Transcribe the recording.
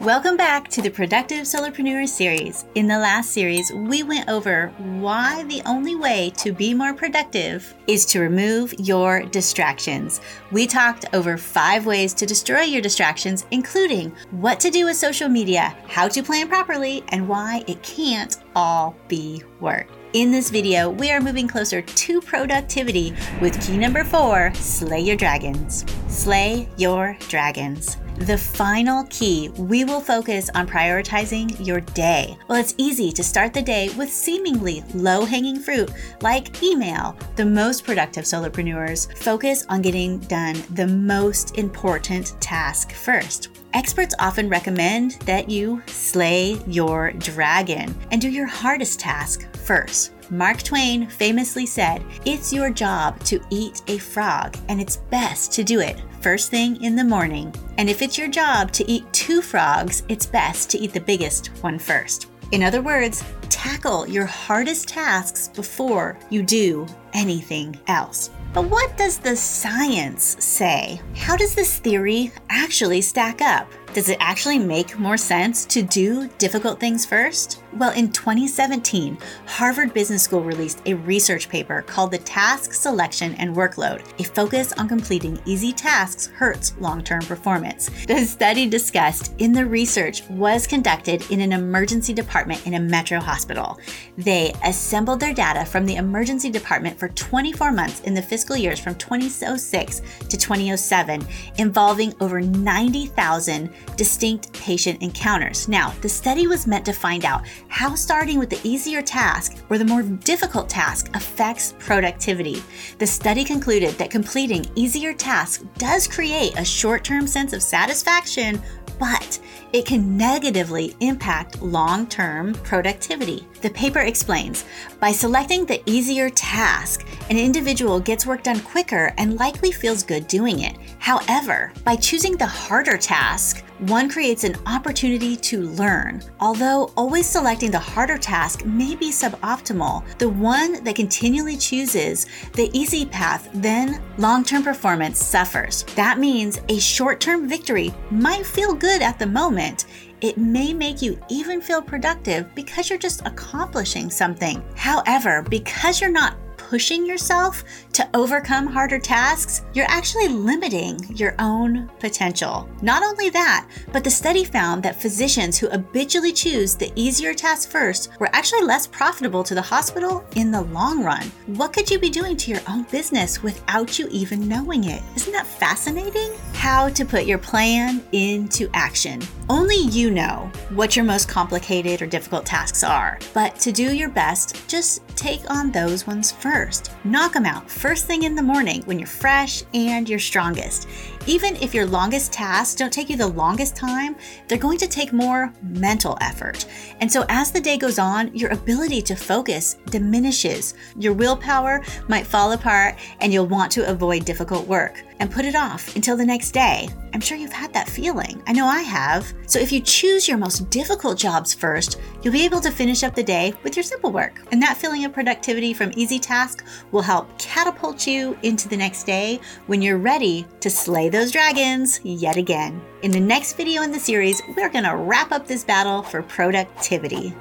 Welcome back to the Productive Solopreneur series. In the last series, we went over why the only way to be more productive is to remove your distractions. We talked over five ways to destroy your distractions, including what to do with social media, how to plan properly, and why it can't all be work. In this video, we are moving closer to productivity with key number four slay your dragons. Slay your dragons. The final key, we will focus on prioritizing your day. Well, it's easy to start the day with seemingly low hanging fruit like email. The most productive solopreneurs focus on getting done the most important task first. Experts often recommend that you slay your dragon and do your hardest task first. Mark Twain famously said, It's your job to eat a frog, and it's best to do it first thing in the morning. And if it's your job to eat two frogs, it's best to eat the biggest one first. In other words, tackle your hardest tasks before you do anything else. But what does the science say? How does this theory actually stack up? Does it actually make more sense to do difficult things first? Well, in 2017, Harvard Business School released a research paper called The Task Selection and Workload. A focus on completing easy tasks hurts long term performance. The study discussed in the research was conducted in an emergency department in a metro hospital. They assembled their data from the emergency department for 24 months in the fiscal years from 2006 to 2007, involving over 90,000 distinct patient encounters. Now, the study was meant to find out how starting with the easier task or the more difficult task affects productivity. The study concluded that completing easier tasks does create a short term sense of satisfaction but it can negatively impact long term productivity. The paper explains by selecting the easier task, an individual gets work done quicker and likely feels good doing it. However, by choosing the harder task, one creates an opportunity to learn. Although always selecting the harder task may be suboptimal, the one that continually chooses the easy path, then long term performance suffers. That means a short term victory might feel good at the moment. It may make you even feel productive because you're just accomplishing something. However, because you're not pushing yourself to overcome harder tasks, you're actually limiting your own potential. Not only that, but the study found that physicians who habitually choose the easier task first were actually less profitable to the hospital in the long run. What could you be doing to your own business without you even knowing it? Isn't that fascinating? How to put your plan into action. Only you know what your most complicated or difficult tasks are, but to do your best, just take on those ones first. Knock them out first thing in the morning when you're fresh and you're strongest. Even if your longest tasks don't take you the longest time, they're going to take more mental effort. And so as the day goes on, your ability to focus diminishes. Your willpower might fall apart and you'll want to avoid difficult work and put it off until the next day. I'm sure you've had that feeling. I know I have. So if you choose your most difficult jobs first, you'll be able to finish up the day with your simple work. And that feeling of productivity from easy tasks will help catapult you into the next day when you're ready to slay those dragons yet again. In the next video in the series, we're going to wrap up this battle for productivity.